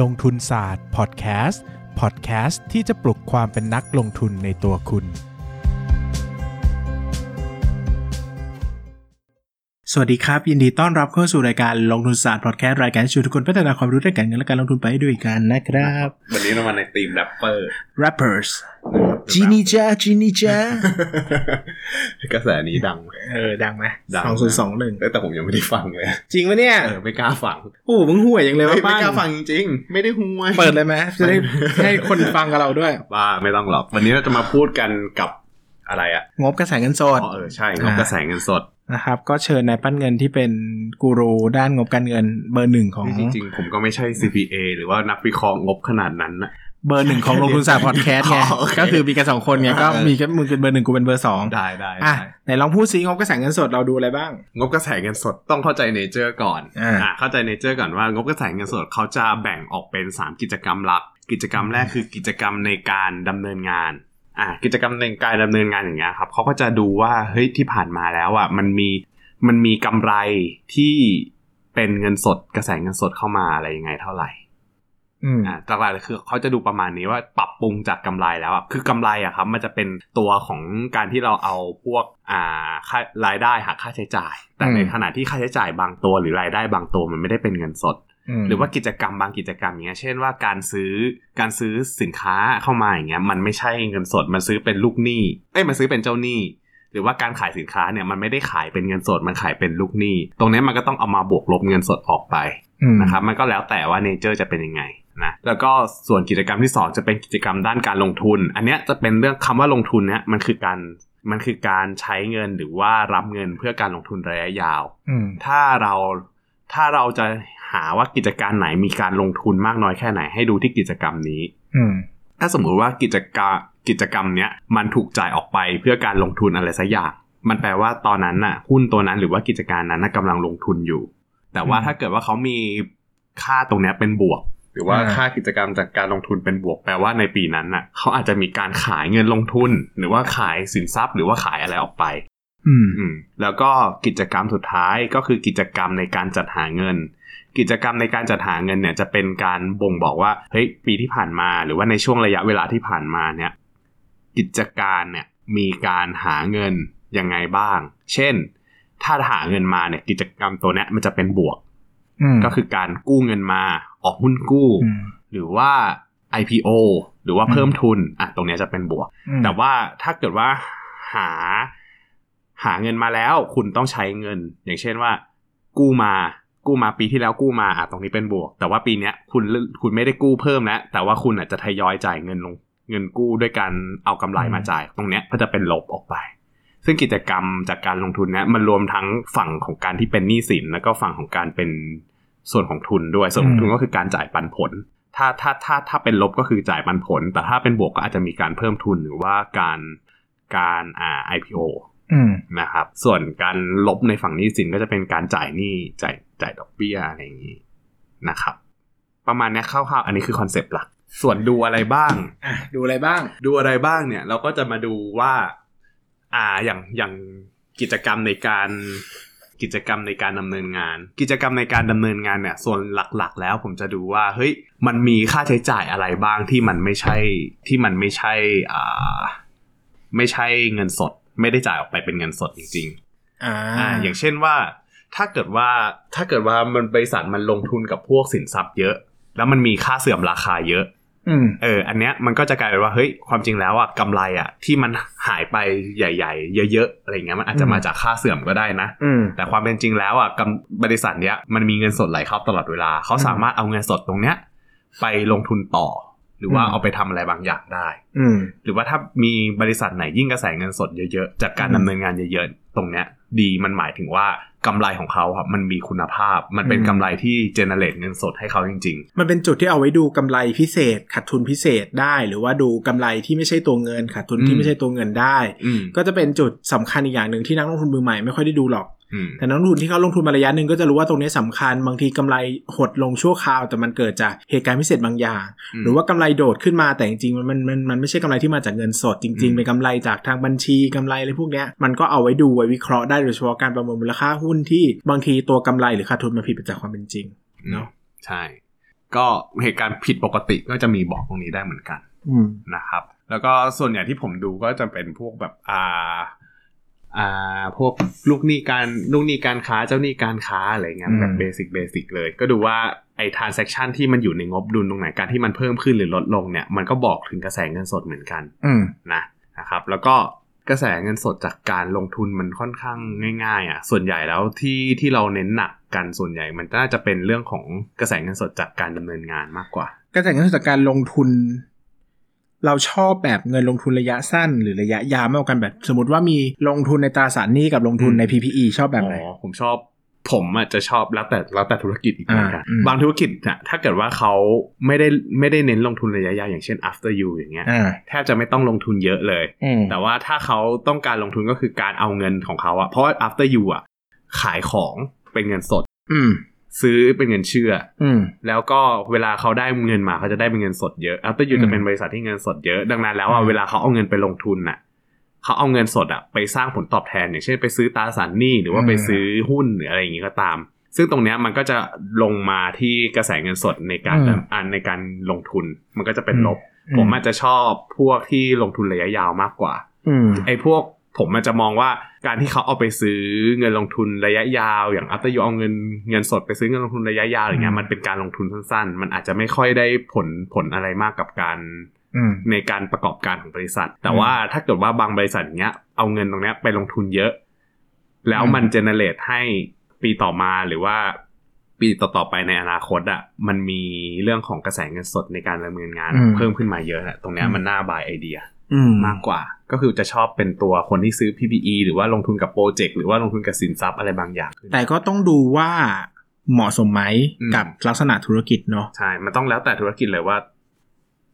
ลงทุนศาสตร์พอดแคสต์พอดแคสต์ที่จะปลุกความเป็นนักลงทุนในตัวคุณ สวัสดีครับ ยินดีต้อนรับเข้าสู่รายการลงทุนศาสตร์พอดแคสต์รายการที่ชวนทุกคนพัฒนาความรู้ด้านการเงินและการลงทุนไปด้วยกันนะครับ วันนี้เรามาในธีมแรปเปอร์ rappers จีนี่จ้าจีนี่จ้ากระแสนี้ดังไหมเออดังไหมดังสองศูนย์สองหนึ่งเออแต่ผมยังไม่ได้ฟังเลย จริงปะเนี่ยเออไม่กล้าฟังโอ้โหมึงห่วยอย่างเลยเฮ้ว่ายไม่ป้านกล้าฟังจริงๆไม่ได้ห่วยเปิดเลยไหมจะได้ให้คนฟังกับเราด้วยบ้าไม่ต้องหรอกวันนี้เราจะมาพูดกันกับอะไรอะงบกระแสเงินสดอ๋อเออใช่งบกระแสเงินสดนะครับก็เชิญนายปั้นเงินที่เป็นกูรูด้านงบการเงินเบอร์หนึ่งของจริงๆผมก็ไม่ใช่ CPA หรือว่านักวิเคราะห์งบขนาดนั้นนะ เบอร์หนึ่งของลงทุนศาสตร์พอดแคสต์ไงอ๋อโอเคก็คือมีกันสองคนไงก็เออมีแค่มึงเป็นเบอร์หนึ่งกูเป็นเบอร์สองได้ได้อะได้ไหนลองพูดซิงบกระแสเงินสดเราดูอะไรบ้าง งบกระแสเงินสดต้องเข้าใจเนเจอร์ก่อนอ่าเข้าใจเนเจอร์ก่อนว่างบกระแสเงินสดเขาจะแบ่งออกเป็น 3 กิจกรรมหลัก กิจกรรมแรกคือกิจกรรมในการดำเนินงานอ่ากิจกรรมในการดำเนินงานอย่างเงี้ยครับเขาก็จะดูว่าเฮ้ยที่ผ่านมาแล้วอะมันมีมันมีกำไรที่เป็นเงินสดกระแสเงินสดเข้ามาอะไรยังไงเท่าไหร่อืมอ่า หลักๆเลยคือเขาจะดูประมาณนี้ว่าปรับปรุงจากกำไรแล้วอะคือกำไรอะครับ มันจะเป็นตัวของการที่เราเอาพวกอ่าค่ารายได้หักค่าใช้จ่าย แต่ในอืมขณะที่ค่าใช้จ่ายบางตัวหรือรายได้บางตัวมันไม่ได้เป็นเงินสด หรือว่ากิจกรรมบางกิจกรรมอย่างเงี้ยเช่นว่าการซื้อการซื้อสินค้าเข้ามาอย่างเงี้ยมันไม่ใช่เงินสด มันซื้อเป็นลูกหนี้เอ้ยมันซื้อเป็นเจ้าหนี้หรือว่าการขายสินค้าเนี่ยมันไม่ได้ขายเป็นเงินสดมันขายเป็นลูกหนี้ ตรงเนี้ยมันก็ต้องเอามาบวกลบเงินสดออกไปอืมนะครับมันก็แล้วแต่ว่าเนเจอร์จะเป็นยังไง นะแล้วก็ส่วนกิจกรรมที่ 2 จะเป็นกิจกรรมด้านการลงทุน อันเนี้ยจะเป็นเรื่องคำว่าลงทุนเนี้ยมันคือการมันคือการใช้เงินหรือว่ารับเงินเพื่อการลงทุนระยะยาวอืมถ้าเราถ้าเราจะหาว่ากิจการไหนมีการลงทุนมากน้อยแค่ไหนให้ดูที่กิจกรรมนี้อืมถ้าสมมุติว่ากิจกรรมกิจกรรมเนี้ยมันถูกจ่ายออกไปเพื่อการลงทุนอะไรสักอย่างมันแปลว่าตอนนั้นน่ะหุ้นตัวนั้นหรือว่ากิจการนั้นน่ะกำลังลงทุนอยู่ แต่ว่าอืมถ้าเกิดว่าเขามีค่าตรงเนี้ยเป็นบวก หรือว่าอ่าค่ากิจกรรมจากการลงทุนเป็นบวกแปลว่าในปีนั้นน่ะเขาอาจจะมีการขายเงินลงทุน หรือว่าขายสินทรัพย์ หรือว่าขายอะไรออกไปอืมอืมแล้วก็กิจกรรมสุดท้ายก็คือกิจกรรมในการจัดหาเงิน กิจกรรมในการจัดหาเงินเนี่ยจะเป็นการบ่งบอกว่าเฮ้ยปีที่ผ่านมา หรือว่าในช่วงระยะเวลาที่ผ่านมาเนี่ย กิจการเนี่ยมีการหาเงินยังไงบ้าง เช่น ถ้าหาเงินมาเนี่ยกิจกรรมตัวเนี้ยมันจะเป็นบวกอืมก็คือการกู้เงินมา ออกหุ้นกู้อืมหรือว่า IPO หรือว่าเพิ่มทุนอะตรงเนี้ยจะเป็นบวกอืมแต่ว่าถ้าเกิดว่าหาหาเงินมาแล้วคุณต้องใช้เงิน อย่างเช่นว่า กู้มา กู้มาปีที่แล้วกู้มาอะตรงนี้เป็นบวก แต่ว่าปีเนี้ยคุณคุณไม่ได้กู้เพิ่มแล้วแต่ว่าคุณอาจจะทยอยจ่ายเงินลง เงินกู้ด้วยการเอากำไรมาจ่าย ตรงเนี้ยก็จะเป็นลบออกไป ซึ่งกิจกรรมจากการลงทุนเนี้ยมันรวมทั้งฝั่งของการที่เป็นหนี้สินแล้วก็ฝั่งของการเป็น ส่วนของทุนด้วย ส่วนของทุนก็คือการจ่ายปันผล ถ้าถ้าถ้าถ้าเป็นลบก็คือจ่ายปันผล แต่ถ้าเป็นบวกก็อาจจะมีการเพิ่มทุนหรือว่าการการอ่า IPO อืมนะครับ ส่วนการลบในฝั่งหนี้สินก็จะเป็นการจ่ายหนี้จ่ายจ่ายดอกเบี้ยอะไรอย่างนี้นะครับ ประมาณเนี้ยคร่าวๆอันนี้คือคอนเซปต์หลักส่วนดูอะไรบ้างอะดูอะไรบ้าง ดูอะไรบ้างเนี่ย เราก็จะมาดูว่า อ่าอย่างอย่างกิจกรรมในการ กิจกรรมในการดำเนินงาน กิจกรรมในการดำเนินงานเนี่ยส่วนหลักๆ แล้วผมจะดูว่าเฮ้ยมันมีค่าใช้จ่ายอะไรบ้างที่มันไม่ใช่ที่มันไม่ใช่อ่าไม่ใช่เงินสด ไม่ได้จ่ายออกไปเป็นเงินสดจริงอ่าๆอ่าอย่างเช่นว่า ถ้าเกิดว่าถ้าเกิดว่ามันบริษัทมันลงทุนกับพวกสินทรัพย์เยอะ แล้วมันมีค่าเสื่อมราคาเยอะอืม เออ อันเนี้ยมันก็จะกลายเป็นว่าเฮ้ยความจริงแล้วอะกำไรอะ ที่มันหายไปใหญ่ ๆ เยอะๆอะไรเงี้ยมันอาจจะอืมมาจากค่าเสื่อมก็ได้นะอืมแต่ความเป็นจริงแล้วอะกำบริษัทเนี้ยมันมีเงินสดไหลเข้าตลอดเวลาเขาอืมสามารถเอาเงินสดตรงเนี้ย ไปลงทุนต่อ หรือว่าอืมเอาไปทำอะไรบางอย่างได้ อืมหรือว่าถ้ามีบริษัทไหนยิ่งกระแสเงินสดเยอะๆจากการอืมดำเนินงานเยอะๆ ตรงเนี้ยดีมันหมายถึงว่ากำไรของเขาครับมันมีคุณภาพ มันเป็นอืมกำไรที่เจเนเรตเงินสดให้เขาจริงมันเป็นจุดที่เอาไว้ดูกำไรพิเศษขาดทุนพิเศษได้ หรือว่าดูกำไรที่ไม่ใช่ตัวเงินขาดทุนอืที่มไม่ใช่ตัวเงินได้ๆอืมก็จะเป็นจุดสำคัญอีกอย่างหนึ่งที่นักลงทุนมือใหม่ไม่ค่อยได้ดูหรอกอืม แต่นักลงทุนที่เขาลงทุนมาระยะหนึ่งก็จะรู้ว่าตรงนี้สำคัญ บางทีกำไรหดลงชั่วคราว แต่มันเกิดจากเหตุการณ์พิเศษบางอย่างอืมหรือว่ากำไรโดดขึ้นมาแต่จริงๆมันมันมันมันไม่ใช่กำไรที่มาจากเงินสดจริงๆอืมเป็นกำไรจากทางบัญชีกำไรอะไรพวกเนี้ยมันก็เอาไว้ดูไว้วิเคราะห์ได้โดยเฉพาะการประเมินมูลค่าหุ้นที่บางทีตัวกำไรหรือขาดทุนมันผิดไปจากความเป็นจริงเนอะใช่ ก็เหตุการณ์ผิดปกติก็จะมีบอกตรงนี้ได้เหมือนกันอืมนะครับ แล้วก็ส่วนใหญ่ที่ผมดูก็จะเป็นพวกแบบอ่า อ่าพวกลูกหนี้การลูกหนี้การค้าเจ้าหนี้การค้าอะไรเงี้ยอืมแบบ basic basic เลย ก็ดูว่าไอ้ transaction ที่มันอยู่ในงบดุลตรงไหนการที่มันเพิ่มขึ้นหรือลดลงเนี่ยมันก็บอกถึงกระแสเงินสดเหมือนกันอืมนะนะครับแล้วก็กระแสเงินสดจากการลงทุนมันค่อนข้างง่ายๆอะส่วนใหญ่แล้วที่ที่เราเน้นหนักกันส่วนใหญ่ มันน่าจะเป็นเรื่องของกระแสเงินสดจากการดำเนินงานมากกว่า กระแสเงินสดจากการลงทุน เราชอบแบบเงินลงทุนระยะสั้นหรือระยะยาวมากกว่ากันแบบ สมมติว่ามีลงทุนในตราสารหนี้กับลงทุนใน PPE ชอบแบบไหนอ๋อผมชอบผมอะจะชอบแล้วแต่แล้วแต่ธุรกิจอีกเหมือนกันอ่าอืมบางธุรกิจอะถ้าเกิดว่าเขาไม่ได้ไม่ได้เน้นลงทุนระยะยาวอย่างเช่น after you อย่างเงี้ยอ่าแทบจะไม่ต้องลงทุนเยอะเลยอืมแต่ว่าถ้าเขาต้องการลงทุนก็คือการเอาเงินของเขาอะเพราะว่า after you อะขายของเป็นเงินสดอืม ซื้อเป็นเงินเชื่อ อืมแล้วก็เวลาเขาได้เงินมาเขาจะได้เป็นเงินสดเยอะ after you อืมจะเป็นบริษัทที่เงินสดเยอะดังนั้นแล้วอะอืมเวลาเขาเอาเงินไปลงทุนน่ะเขาเอาเงินสดอะไปสร้างผลตอบแทนอย่างเช่นไปซื้อตราสารหนี้หรือว่าไปซื้อหุ้นหรืออะไรอย่างงี้ก็ตาม ซึ่งตรงเนี้ยมันก็จะลงมาที่กระแสเงินสดในการอ่านในการลงทุนมันก็จะเป็นลบ ผมอาจจะชอบพวกที่ลงทุนระยะยาวมากกว่าอืมไอ้พวก ผมมันจะมองว่าการที่เขาเอาไปซื้อเงินลงทุนระยะยาว อย่างอัตโยเอาเงินเงินสดไปซื้อเงินลงทุนระยะยาวอย่างเงี้อืยมมันเป็นการลงทุนสั้นๆ มันอาจจะไม่ค่อยได้ผลผลอะไรมากกับการอืมในการประกอบการของบริษัท แต่ว่าถ้าเกิดว่าบางบริษัทอย่างเงี้ยเอาเงินตรงเนี้ยไปลงทุนเยอะ แล้วมันเจเนเรตให้ปีต่อมาหรือว่าปีต่อๆไปในอนาคตอะมันมีเรื่องของกระแสเงินสดในการดำเนินงานอืมเพิ่มขึ้นมาเยอะอะตรงเนี้ยอืมมันน่าบายไอเดียอืมมากกว่า ก็คือจะชอบเป็นตัวคนที่ซื้อ PPE หรือว่าลงทุนกับโปรเจกต์หรือว่าลงทุนกับสินทรัพย์อะไรบางอย่าง แต่ก็ต้องดูว่าเหมาะสมไหมอืมกับลักษณะธุรกิจเนาะใช่ มันต้องแล้วแต่ธุรกิจเลยว่า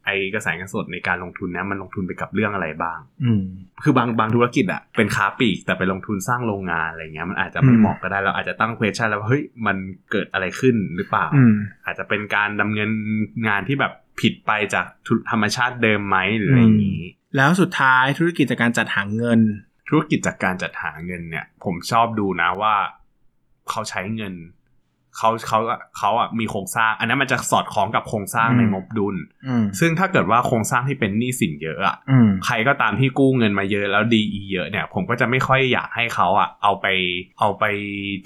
ไอกระแสเงินสดในการลงทุนเนี้ยมันลงทุนไปกับเรื่องอะไรบ้าง อืมคือบางบางธุรกิจอะเป็นค้าปลีกแต่ไปลงทุนสร้างโรงงานอะไรเงี้ยมันอาจจะไม่อืมเหมาะก็ได้เราอาจจะตั้ง question แล้วว่าเฮ้ยมันเกิดอะไรขึ้นหรือเปล่าอืมอาจจะเป็นการดำเนินงานที่แบบผิดไปจากธรรมชาติเดิมไหมหรืออะไรอย่างนี้ แล้วสุดท้ายธุรกิจจากการจัดหาเงิน ธุรกิจจากการจัดหาเงินเนี่ย ผมชอบดูนะว่า เขาใช้เงิน เขาเขาเขาอะมีโครงสร้าง อันนั้นมันจะสอดคล้องกับโครงสร้างอืมในงบดุลอืมซึ่งถ้าเกิดว่าโครงสร้างที่เป็นหนี้สินเยอะอะอืมใครก็ตามที่กู้เงินมาเยอะแล้วดีเยอะเนี่ย ผมก็จะไม่ค่อยอยากให้เขาอะเอาไปเอาไป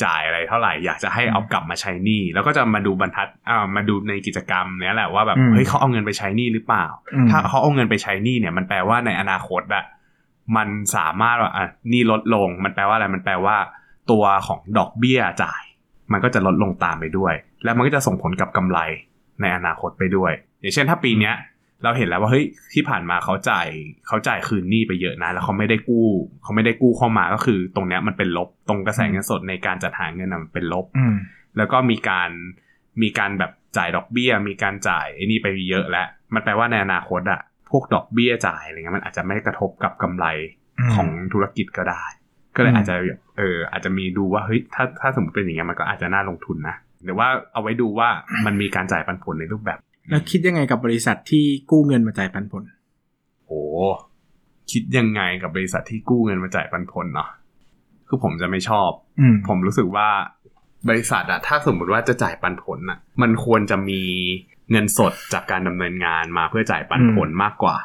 จ่ายอะไรเท่าไหร่ อยากจะให้เอากลับมาใช้หนี้แล้วก็จะมาดูบรรทัดอ่ามาดูในกิจกรรมเนี้ยแหละว่าแบบอืมเฮ้ยเขาเอาเงินไปใช้หนี้หรือเปล่าอืมถ้าเขาเอาเงินไปใช้หนี้เนี่ยมันแปลว่าในอนาคตอะมันสามารถว่าอะหนี้ลดลง มันแปลว่าอะไรมันแปลว่า ตัวของดอกเบี้ยจ่าย มันก็จะลดลงตามไปด้วย แล้วมันก็จะส่งผลกับกำไรในอนาคตไปด้วย อย่างเช่นถ้าปีเนี้ยเราเห็นแล้วว่าเฮ้ยที่ผ่านมาเขาจ่ายเขาจ่ายคืนหนี้ไปเยอะนะ แล้วเขาไม่ได้กู้ เขาไม่ได้กู้เข้ามาก็คือ ตรงเนี้ยมันเป็นลบตรงกระแสเงินสดในการจัดหาเงินน่ะมันเป็นลบอืมแล้วก็มีการมีการแบบจ่ายดอกเบี้ย มีการจ่ายไอ้นี่ไปเยอะแล้วมันแปลว่าในอนาคตอะพวกดอกเบี้ยจ่ายอะไรเงี้ยมันอาจจะไม่กระทบกับกำไรอืมของธุรกิจก็ได้ ก็เลยอืมอาจจะเอออาจจะมีดูว่าเฮ้ยถ้าถ้าสมมติเป็นอย่างเงี้ยมันก็อาจจะน่าลงทุนนะหรือว่าเอาไว้ดูว่ามันมีการจ่ายปันผลในรูปแบบ แล้วคิดยังไงกับบริษัทที่กู้เงินมาจ่ายปันผลโหคิดยังไงกับบริษัทที่กู้เงินมาจ่ายปันผลเนาะคือผมจะไม่ชอบอืมผมรู้สึกว่าบริษัทอะถ้าสมมุติว่าจะจ่ายปันผลอะมันควรจะมีเงินสดจากการดำเนินงานมาเพื่อจ่ายปันผลมากกว่า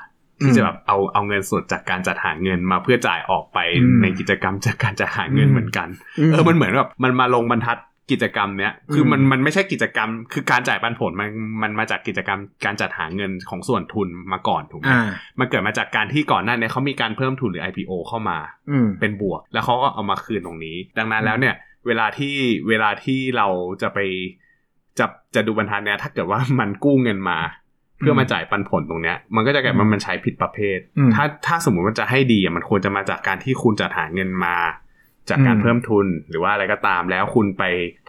ที่จะแบบเอาเอาเงินสดจากการจัดหาเงินมาเพื่อจ่ายออกไปอืมในกิจกรรมจากการจัดหาเงินอืมเหมือนกันเออมันเหมือนแบบมันมาลงบรรทัดกิจกรรมเนี้ยคือมันอืมมันไม่ใช่กิจกรรม คือการจ่ายปันผลมันมันมาจากกิจกรรมการจัดหาเงินของส่วนทุนมาก่อนถูกไหมอ่ามันเกิดมาจากการที่ก่อนหน้าเนี้เขามีการเพิ่มทุนหรือ IPO เข้ามาอืมเป็นบวก แล้วเขาก็เอามาคืนตรงนี้ ดังนั้นแล้วเนี่ย เวลาที่เวลาที่เราจะไปจะจะดูบรรทัดเนี้ยถ้าเกิดว่ามันกู้เงินมา เพื่อมาจ่ายปันผลตรงเนี้ย มันก็จะกลายเป็นมันใช้ผิดประเภทอืมถ้าถ้าสมมุติว่าจะให้ดีอะมันควรจะมาจากการที่คุณจัดหาเงินมา จากการอืมเพิ่มทุนหรือว่าอะไรก็ตามแล้วคุณไป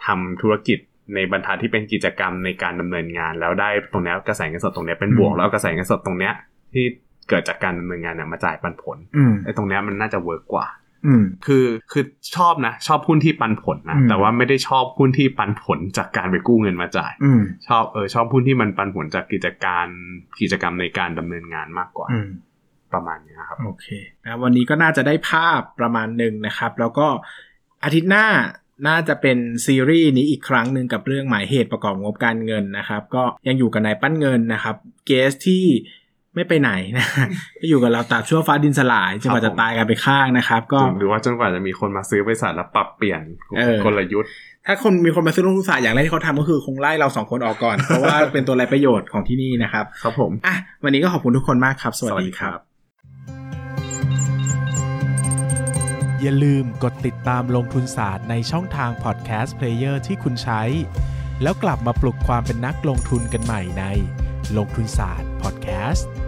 ทำธุรกิจในบรรทัดที่เป็นกิจกรรมในการดำเนินงาน แล้วได้ตรงเนี้ยกระแสเงินสดตรงเนี้ยเป็นบวกแล้วเอากระแสเงินสดตรงเนี้ยที่เกิดจากการดำเนินงานเนี่ยมาจ่ายปันผลอืมไอ้ตรงเนี้ยมันน่าจะเวิร์กกว่า อืมคือคือชอบนะ ชอบหุ้นที่ปันผลนะอืมแต่ว่าไม่ได้ชอบหุ้นที่ปันผลจากการไปกู้เงินมาจ่ายอืมชอบเออชอบหุ้นที่มันปันผลจากกิจการกิจกรรมในการดำเนินงานมากกว่าอืมประมาณนี้ครับโอเคนะวันนี้ก็น่าจะได้ภาพประมาณหนึ่งนะครับ แล้วก็อาทิตย์หน้าน่าจะเป็นซีรีส์นี้อีกครั้งหนึ่งกับเรื่องหมายเหตุประกอบงบการเงินนะครับ ก็ยังอยู่กับนายปั้นเงินนะครับเกสที่ ไม่ไปไหนนะก็อยู่กับเราตราบชั่วฟ้าดินสลายจนกว่าจะตายกันไปข้างนะครับ ก็หรือว่าจนกว่าจะมีคนมาซื้อบริษัทแล้วปรับเปลี่ยนเออกลยุทธ์ถ้าคนมีคนมาซื้อลงทุนศาสตร์อย่างแรกที่เขาทำก็คือคงไล่เราสองคนออกก่อน เพราะว่าเป็นตัวไร้ประโยชน์ของที่นี่นะครับ ครับผมอะวันนี้ก็ขอบคุณทุกคนมากครับ สวัสดีครับ อย่าลืมกดติดตามลงทุนศาสตร์ในช่องทาง podcast player ที่คุณใช้ แล้วกลับมาปลุกความเป็นนักลงทุนกันใหม่ในลงทุนศาสตร์ Podcast.